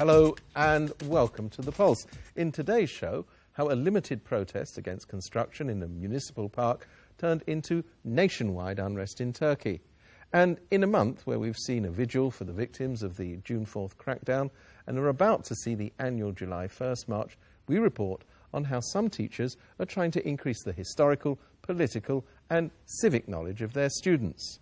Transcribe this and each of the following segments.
Hello and welcome to The Pulse. In today's show, how a limited protest against construction in a municipal park turned into nationwide unrest in Turkey. And in a month where we've seen a vigil for the victims of the June 4th crackdown and are about to see the annual July 1st march, we report on how some teachers are trying to increase the historical, political, and civic knowledge of their students.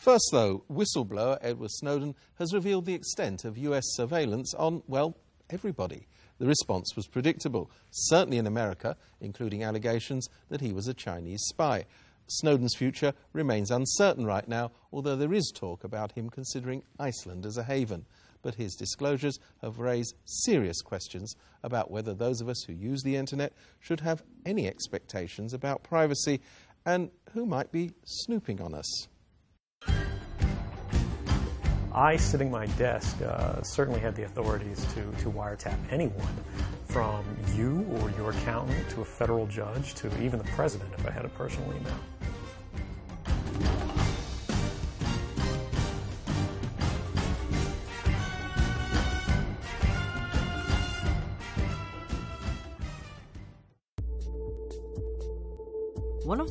First, though, whistleblower Edward Snowden has revealed the extent of US surveillance on, well, everybody. The response was predictable, certainly in America, including allegations that he was a Chinese spy. Snowden's future remains uncertain right now, although there is talk about him considering Iceland as a haven. But his disclosures have raised serious questions about whether those of us who use the internet should have any expectations about privacy and who might be snooping on us. I, sitting my desk, uh, certainly had the authorities to, to wiretap anyone, from you or your accountant to a federal judge to even the president if I had a personal email.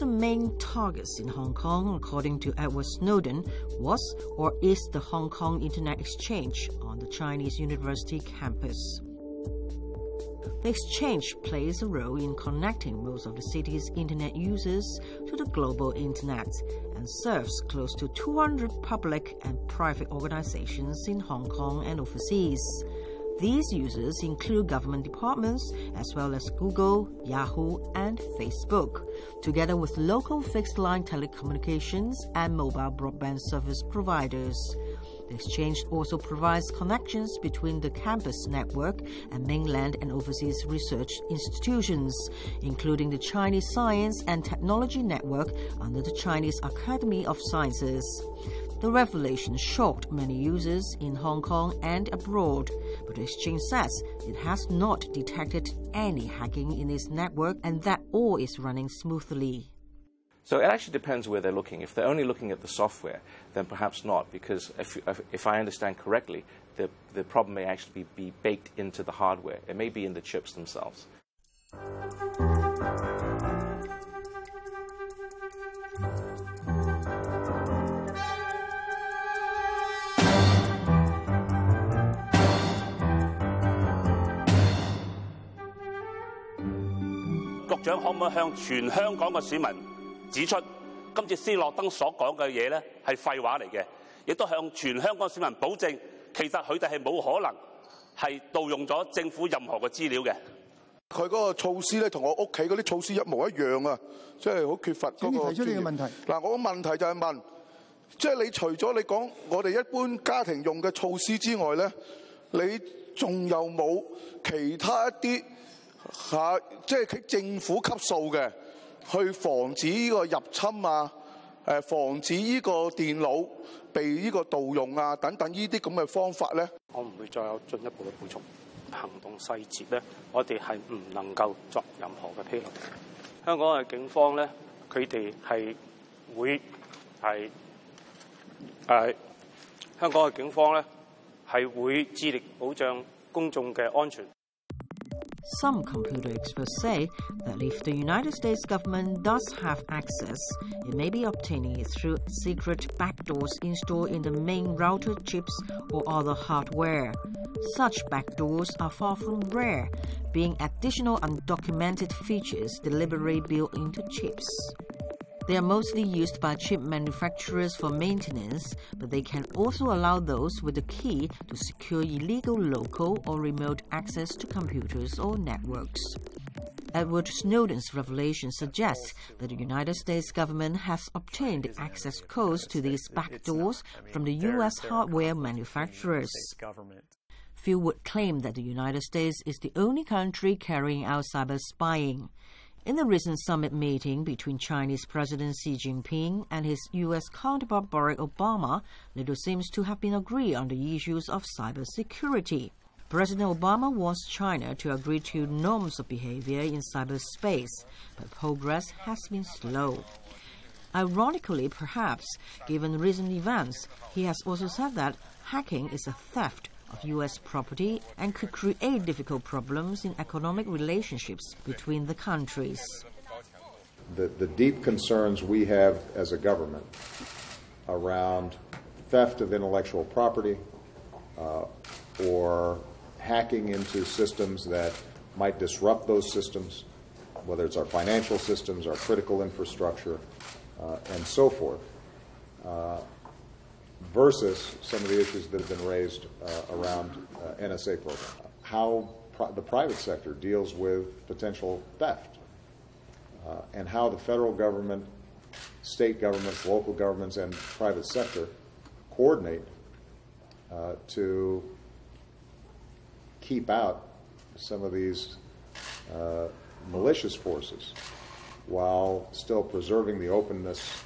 Of the main targets in Hong Kong, according to Edward Snowden, was or is the Hong Kong Internet Exchange on the Chinese university campus. The exchange plays a role in connecting most of the city's internet users to the global internet and serves close to 200 public and private organizations in Hong Kong and overseas. These users include government departments as well as Google, Yahoo, and Facebook, together with local fixed line telecommunications and mobile broadband service providers. The exchange also provides connections between the campus network and mainland and overseas research institutions, including the Chinese Science and Technology Network under the Chinese Academy of Sciences. The revelation shocked many users in Hong Kong and abroad, exchange says it has not detected any hacking in its network and that all is running smoothly. So it actually depends where they're looking. If they're only looking at the software, then perhaps not, because if, if I understand correctly, the, the problem may actually be, be baked into the hardware. It may be in the chips themselves. 長可唔可以向全香港嘅市民指出，今次斯諾登所講嘅嘢咧係廢話嚟嘅，亦都向全香港市民保證，其實佢哋係冇可能係盜用咗政府任何嘅資料嘅。佢嗰個措施咧，同我屋企嗰啲措施一模一樣啊！即係好缺乏嗰個。提出你嘅問題。嗱，我嘅問題就係問，即係你除咗你講我哋一般家庭用嘅措施之外咧，你仲有冇其他一啲？嚇，即係佢政府級數嘅，去防止呢個入侵啊，誒防止呢個電腦被呢個盜用啊，等等呢啲咁嘅方法咧。我唔會再有進一步嘅補充。行動細節咧，我哋係唔能夠作任何嘅披露。香港嘅警方咧，佢哋係會係誒香港嘅警方咧係會致力保障公眾嘅安全。Some computer experts say that if the United States government does have access, it may be obtaining it through secret backdoors installed in the main router chips or other hardware. Such backdoors are far from rare, being additional undocumented features deliberately built into chips. They are mostly used by chip manufacturers for maintenance, but they can also allow those with the key to secure illegal local or remote access to computers or networks. Edward Snowden's revelation suggests that the United States government has obtained access codes to these backdoors from the U.S. hardware manufacturers. Few would claim that the United States is the only country carrying out cyber spying. In the recent summit meeting between Chinese President Xi Jinping and his U.S. counterpart Barack Obama, little seems to have been agreed on the issues of cybersecurity. President Obama wants China to agree to norms of behavior in cyberspace, but progress has been slow. Ironically, perhaps, given recent events, he has also said that hacking is a theft of U.S. property and could create difficult problems in economic relationships between the countries. The, the deep concerns we have as a government around theft of intellectual property uh, or hacking into systems that might disrupt those systems, whether it's our financial systems, our critical infrastructure, uh, and so forth, uh, versus some of the issues that have been raised uh, around uh, NSA program. How pri- the private sector deals with potential theft, uh, and how the federal government, state governments, local governments, and private sector coordinate uh, to keep out some of these uh, malicious forces while still preserving the openness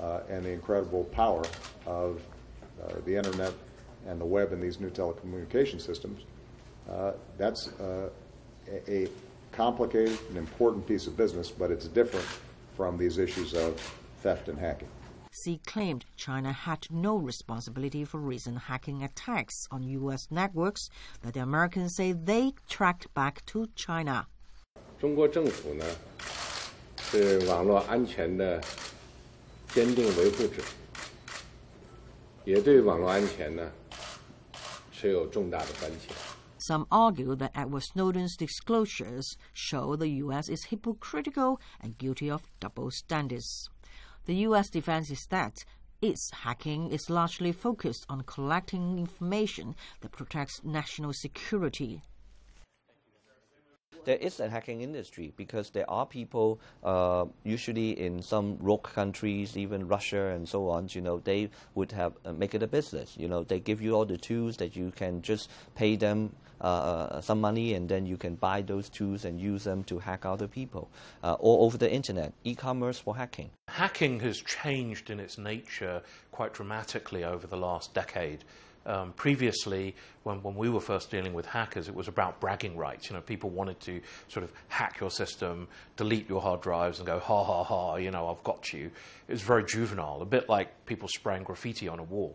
uh, and the incredible power of uh, the internet and the web and these new telecommunication systems. Uh, that's uh, a, a complicated and important piece of business, but it's different from these issues of theft and hacking. Xi claimed China had no responsibility for recent hacking attacks on U.S. networks that the Americans say they tracked back to China. 中国政府呢是网络安全的坚定维护者， 也对网络安全呢持有重大的关切。 Some argue that Edward Snowden's disclosures show the U.S. is hypocritical and guilty of double standards. The U.S. defense is that its hacking is largely focused on collecting information that protects national security. there is a hacking industry because there are people, uh, usually in some rogue countries, even Russia and so on. You know, they would have uh, make it a business. You know, they give you all the tools that you can just pay them uh, some money, and then you can buy those tools and use them to hack other people, uh, all over the internet. E-commerce for hacking. Hacking has changed in its nature quite dramatically over the last decade. Um, previously, when, when we were first dealing with hackers, it was about bragging rights. You know, people wanted to sort of hack your system, delete your hard drives, and go, ha ha ha, you know, I've got you. It was very juvenile, a bit like people spraying graffiti on a wall.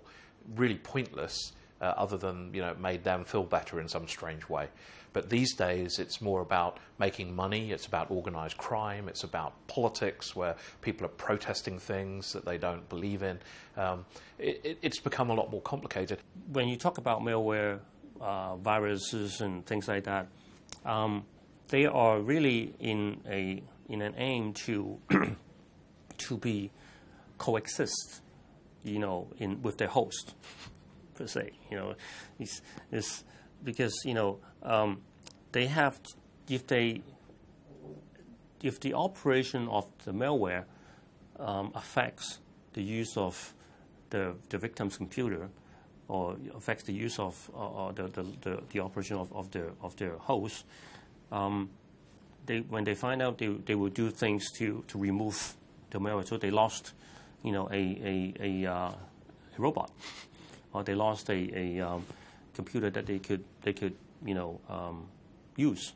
Really pointless, uh, other than, you know, it made them feel better in some strange way. But these days, it's more about making money, it's about organized crime, it's about politics where people are protesting things that they don't believe in. Um, it, it, it's become a lot more complicated. When you talk about malware, uh, viruses, and things like that, um, they are really in a in an aim to to be coexist, you know, in with their host per se. You know, it's, it's because you know um, they have if they if the operation of the malware um, affects the use of the, the victim's computer or affects the use of uh, the, the, the, the, operation of, of, their, of their host, um, they, when they find out, they, they will do things to, to remove the malware. So they lost, you know, a, a, a, uh, robot, or they lost a, a um, computer that they could, they could you know, um, use.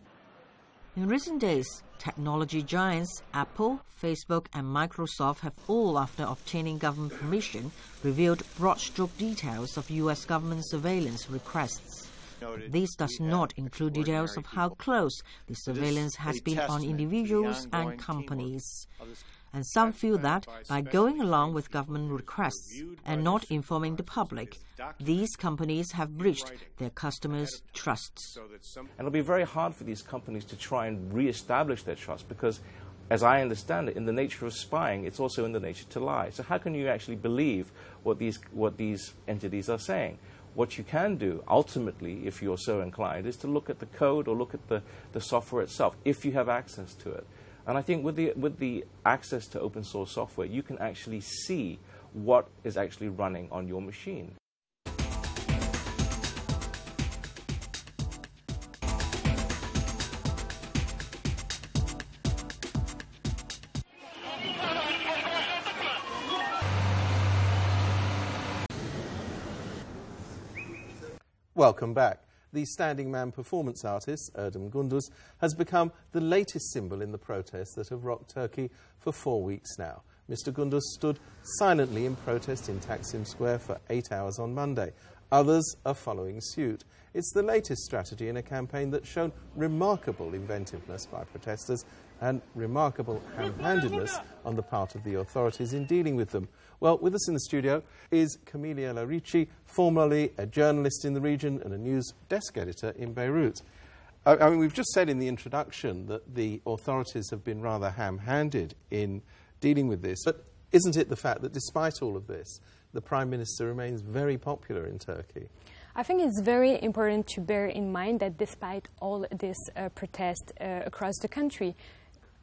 In recent days, technology giants Apple, Facebook, and Microsoft have all, after obtaining government permission, revealed broad stroke details of U.S. government surveillance requests. This does not include details of how close the surveillance has been on individuals and companies. And some feel that by going along with government requests and not informing the public, these companies have breached their customers' trusts. And it'll be very hard for these companies to try and re-establish their trust because, as I understand it, in the nature of spying, it's also in the nature to lie. So how can you actually believe what these, what these entities are saying? What you can do, ultimately, if you're so inclined, is to look at the code or look at the, the software itself, if you have access to it. And I think with the, with the access to open source software, you can actually see what is actually running on your machine. Welcome back. The standing man performance artist, Erdem Gunduz, has become the latest symbol in the protests that have rocked Turkey for four weeks now. Mr. Gunduz stood silently in protest in Taksim Square for eight hours on Monday. Others are following suit. It's the latest strategy in a campaign that's shown remarkable inventiveness by protesters and remarkable ham-handedness on the part of the authorities in dealing with them. Well, with us in the studio is Camelia Ricci, formerly a journalist in the region and a news desk editor in Beirut. I, I mean, we've just said in the introduction that the authorities have been rather ham-handed in dealing with this, but isn't it the fact that despite all of this, the Prime Minister remains very popular in Turkey? I think it's very important to bear in mind that despite all this uh, protest uh, across the country,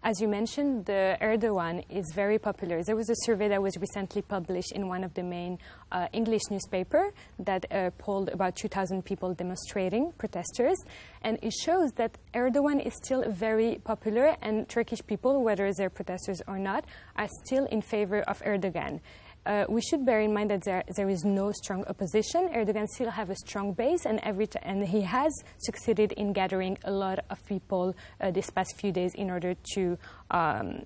as you mentioned, the Erdogan is very popular. There was a survey that was recently published in one of the main uh, English newspaper that uh, polled about 2,000 people demonstrating, protesters, and it shows that Erdogan is still very popular, and Turkish people, whether they're protesters or not, are still in favor of Erdogan. Uh, we should bear in mind that there, there is no strong opposition. Erdogan still have a strong base, and every t- and he has succeeded in gathering a lot of people uh, this past few days in order to um,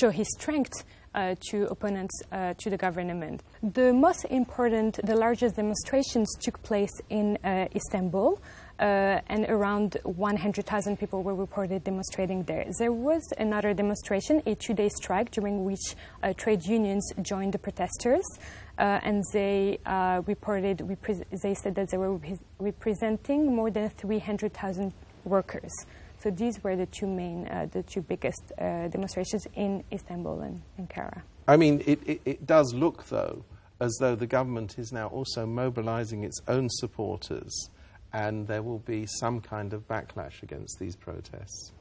show his strength uh, to opponents uh, to the government. The most important, the largest demonstrations took place in uh, Istanbul and around 100,000 people were reported demonstrating there. There was another demonstration, a two day strike, during which uh, trade unions joined the protesters. Uh, and they uh, reported, they said that they were re- representing more than 300,000 workers. So these were the two main, uh, the two biggest uh, demonstrations in Istanbul and Ankara. I mean, it, it, it does look, though, as though the government is now also mobilizing its own supporters and there will be some kind of backlash against these protests?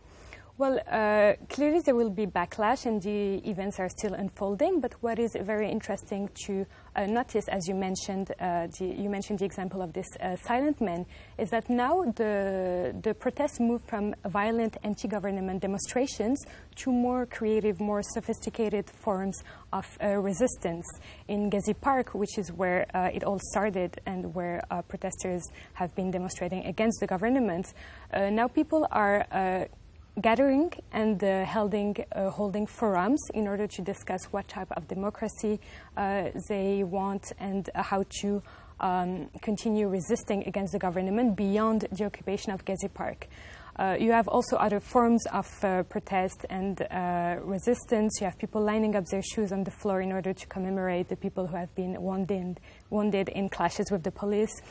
Well, uh, clearly there will be backlash, and the events are still unfolding. But what is very interesting to uh, notice, as you mentioned, uh, the, you mentioned the example of this uh, silent man, is that now the the protests move from violent anti-government demonstrations to more creative, more sophisticated forms of uh, resistance. In Gezi Park, which is where uh, it all started and where protesters have been demonstrating against the government, now people are gathering and uh, holding, uh, holding forums in order to discuss what type of democracy uh, they want and how to um, continue resisting against the government beyond the occupation of Gezi Park. Uh, you have also other forms of uh, protest and uh, resistance. You have people lining up their shoes on the floor in order to commemorate the people who have been wounded, wounded in clashes with the police.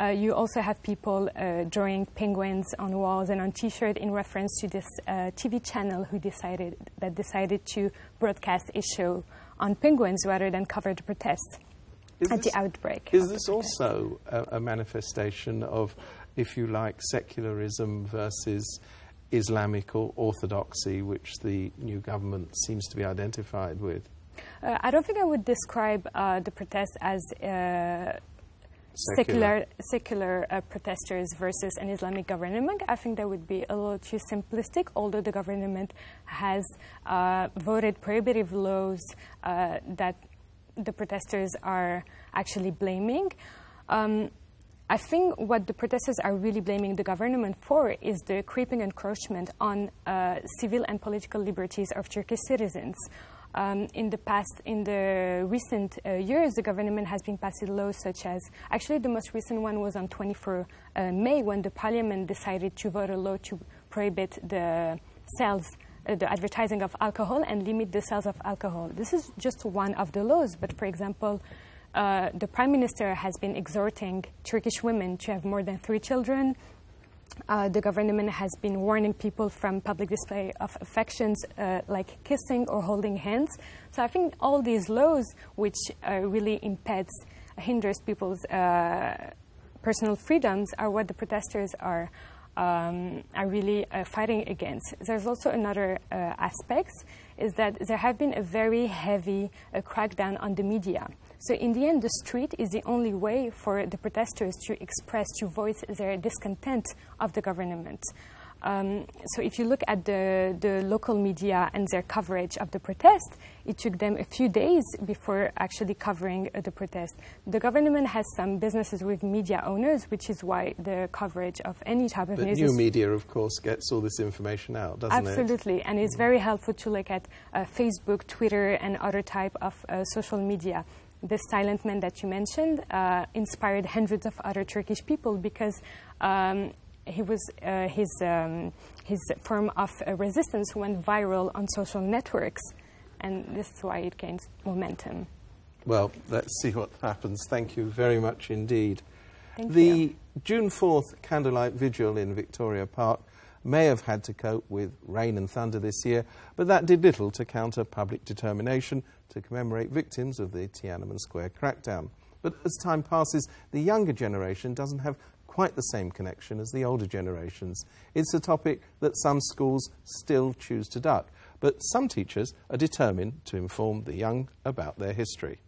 Uh, you also have people uh, drawing penguins on walls and on T-shirt in reference to this uh, TV channel who decided that decided to broadcast a show on penguins rather than cover the protests is at this, the outbreak. Is this also a, a manifestation of, if you like, secularism versus Islamic or orthodoxy, which the new government seems to be identified with? Uh, I don't think I would describe uh, the protests as uh, secular, secular uh, protesters versus an Islamic government. I think that would be a little too simplistic, although the government has uh, voted prohibitive laws uh, that the protesters are actually blaming. Um, I think what the protesters are really blaming the government for is the creeping encroachment on uh, civil and political liberties of Turkish citizens. Um, in the past, in the recent uh, years, the government has been passing laws such as, actually, the most recent one was on 24 uh, May when the parliament decided to vote a law to prohibit the sales, uh, the advertising of alcohol and limit the sales of alcohol. This is just one of the laws, but for example, uh, the prime minister has been exhorting Turkish women to have more than three children, uh, the government has been warning people from public display of affections uh, like kissing or holding hands. So I think all these laws, which uh, really impedes, hinders people's uh, personal freedoms, are what the protesters are. Um, are really uh, fighting against. There's also another uh, aspect is that there have been a very heavy crackdown on the media. So in the end, the street is the only way for the protesters to express, to voice their discontent of the government. Um, so if you look at the, the local media and their coverage of the protest, it took them a few days before actually covering uh, the protest. The government has some businesses with media owners, which is why the coverage of any type of but news. new media, of course, gets all this information out, doesn't Absolutely. it? Absolutely, and it's very helpful to look at uh, Facebook, Twitter, and other type of uh, social media this silent man that you mentioned uh, inspired hundreds of other Turkish people because um, he was uh, his um, his form of uh, resistance went viral on social networks, and this is why it gained momentum. Well, let's see what happens. Thank you very much indeed. Thank the you. June 4th candlelight vigil in Victoria Park may have had to cope with rain and thunder this year, but that did little to counter public determination to commemorate victims of the Tiananmen Square crackdown. But as time passes, the younger generation doesn't have quite the same connection as the older generations. It's a topic that some schools still choose to duck, but some teachers are determined to inform the young about their history.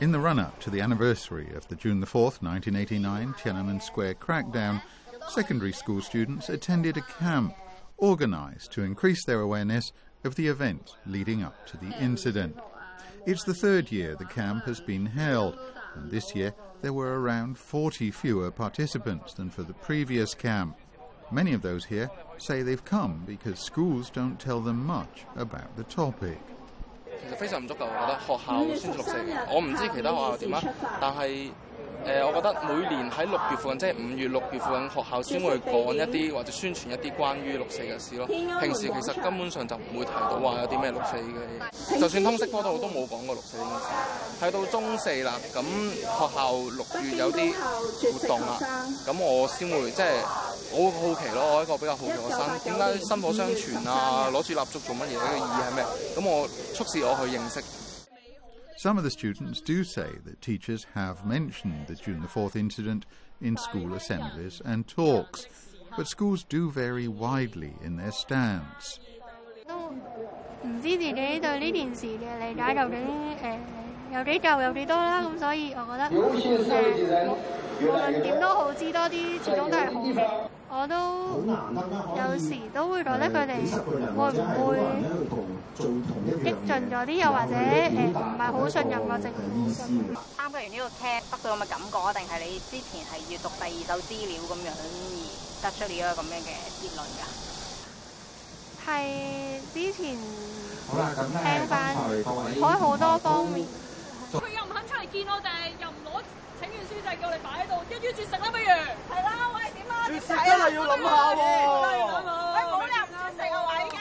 In the run up to the anniversary of the June the 4th, 1989 Tiananmen Square crackdown, secondary school students attended a camp organised to increase their awareness of the events leading up to the incident. It's the third year the camp has been held, and this year there were around 40 fewer participants than for the previous camp. Many of those here say they've come because schools don't tell them much about the topic. 其實非常唔足夠，我覺得學校宣傳六四嘅，我唔知其他學校點啊，但係誒、呃，我覺得每年喺六月附近，即係五月、六月附近，學校先會講一啲或者宣傳一啲關於六四嘅事咯。平時其實根本上就唔會提到話有啲咩六四嘅嘢，就算通識科度都冇講過六四呢件事。睇到中四啦，咁學校六月有啲活動啦，咁我先會即係 我会好奇咯，我一个比较好奇嘅生，点解薪火相传啊？攞住蜡烛做乜嘢？呢个意义系咩？咁我促使我去认识。 Some of the students do say that teachers have mentioned the June the 4th incident in school assemblies and talks, but schools do vary widely in their stance. 唔知自己对呢件事嘅理解究竟诶、呃、有几够有几多啦，咁所以我觉得诶、呃、无论点都好，知多啲始终都系好嘅。 我都有時都會覺得佢哋會唔會激進咗啲，又或者誒唔係好信任個政府咁。參加完呢個 camp 得到咁嘅感覺啊，定係你之前係閲讀第二手資料咁樣而得出呢一個咁樣嘅結論㗎？係之前聽翻開好多方面。佢又唔肯出嚟見我哋，又唔攞請願書就叫我哋擺喺度，一於絕食啦不如。係啦，喂真係要諗下喎。喂冇理由唔絕食啊喂而家。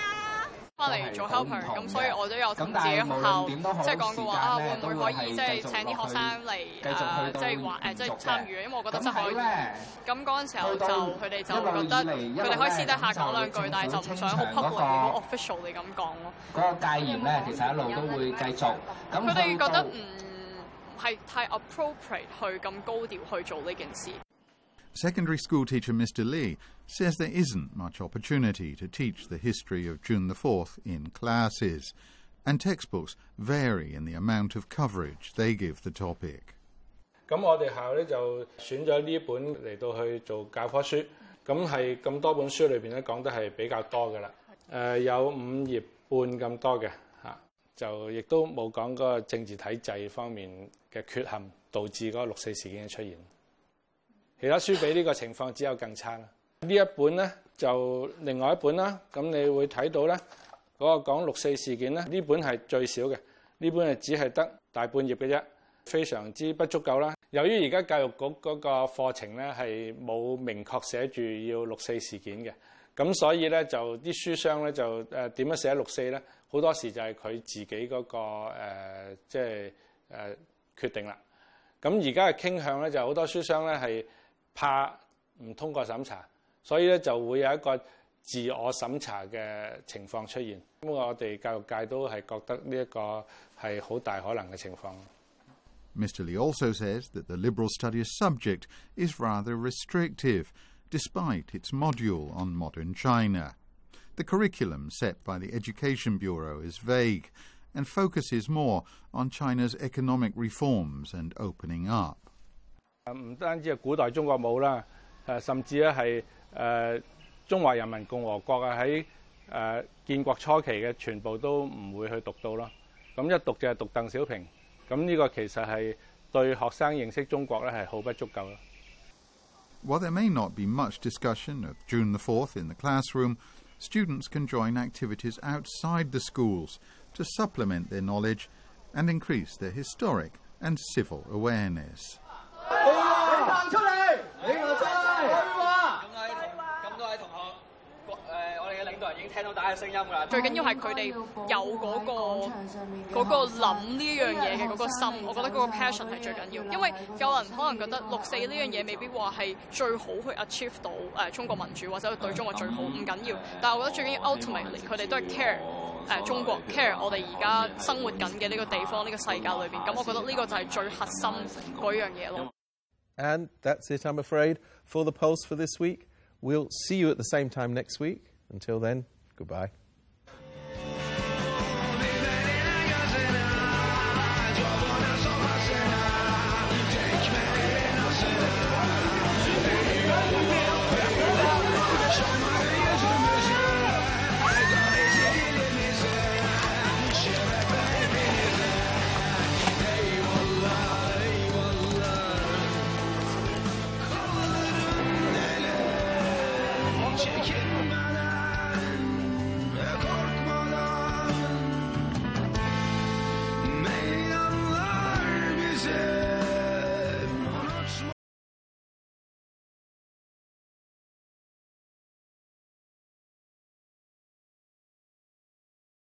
翻嚟做 helper，咁所以我都有同自己學校即係講過話啊，會唔會可以即係請啲學生嚟誒，即係話誒，即係參與？因為我覺得真係可以。咁嗰陣時候就佢哋就覺得佢哋可以私底下講兩句，但係就唔想好 public 好 official 地咁講咯。嗰個戒嚴咧，其實一路都會繼續。咁佢哋覺得唔係太 appropriate 去咁高調去做呢件事。Secondary school teacher Mr. Lee says there isn't much opportunity to teach the history of June the 4th in classes, and textbooks vary in the amount of coverage they give the topic. 咁我哋校咧就选咗呢本嚟到去做教科书，咁系咁多本书里边咧讲得系比较多嘅啦。诶、有五页半咁多嘅吓，就亦都冇讲嗰个政治体制方面嘅缺陷导致嗰个六四事件嘅出现。 其他書比呢個情況只有更差啦。呢一本咧就另外一本啦，咁你會睇到咧嗰、個講六四事件咧，呢本係最少嘅，呢本係只係得大半頁嘅啫，非常之不足夠啦。由於而家教育局嗰個課程咧係冇明確寫住要六四事件嘅，咁所以咧就啲書商咧就誒點樣寫六四咧，好多時就係佢自己嗰、個、呃、即係誒、決定啦。咁而家嘅傾向咧就好多書商咧係怕唔通过审查，所以咧就会有一个自我审查嘅情况出现。咁我哋教育界都系觉得呢一个系好大可能嘅情况。 Mr. Lee also says that the liberal studies subject is rather restrictive, despite its module on modern China. The curriculum set by the Education Bureau is vague and focuses more on China's economic reforms and opening up. 唔单止系古代中国冇啦，诶甚至咧系诶中华人民共和国啊喺 诶建国初期嘅全部都唔会去读到咯。咁一读就系读邓小平，咁呢个其实系对学生认识中国咧系好不足够咯。While there may not be much discussion of June the 4th in the classroom, students can join activities outside the schools to supplement their knowledge and increase their historic and civil awareness. 聽到大家嘅聲音噶啦，最緊要係佢哋有嗰、個嗰、個諗呢一樣嘢嘅嗰個心，我覺得嗰個 passion 係最緊要。因為有人可能覺得六四呢樣嘢未必話係最好去 achieve 到誒、呃、中國民主或者對中國最好，唔緊要。但係我覺得最緊要 ultimately 佢哋都係 care 誒、中國，care 我哋而家生活緊嘅呢個地方呢、呢個世界裏邊。咁我覺得呢個就係最核心嗰樣嘢咯。And that's it, I'm afraid, for the Pulse for this week. We'll see you at the same time next week. Until then, goodbye.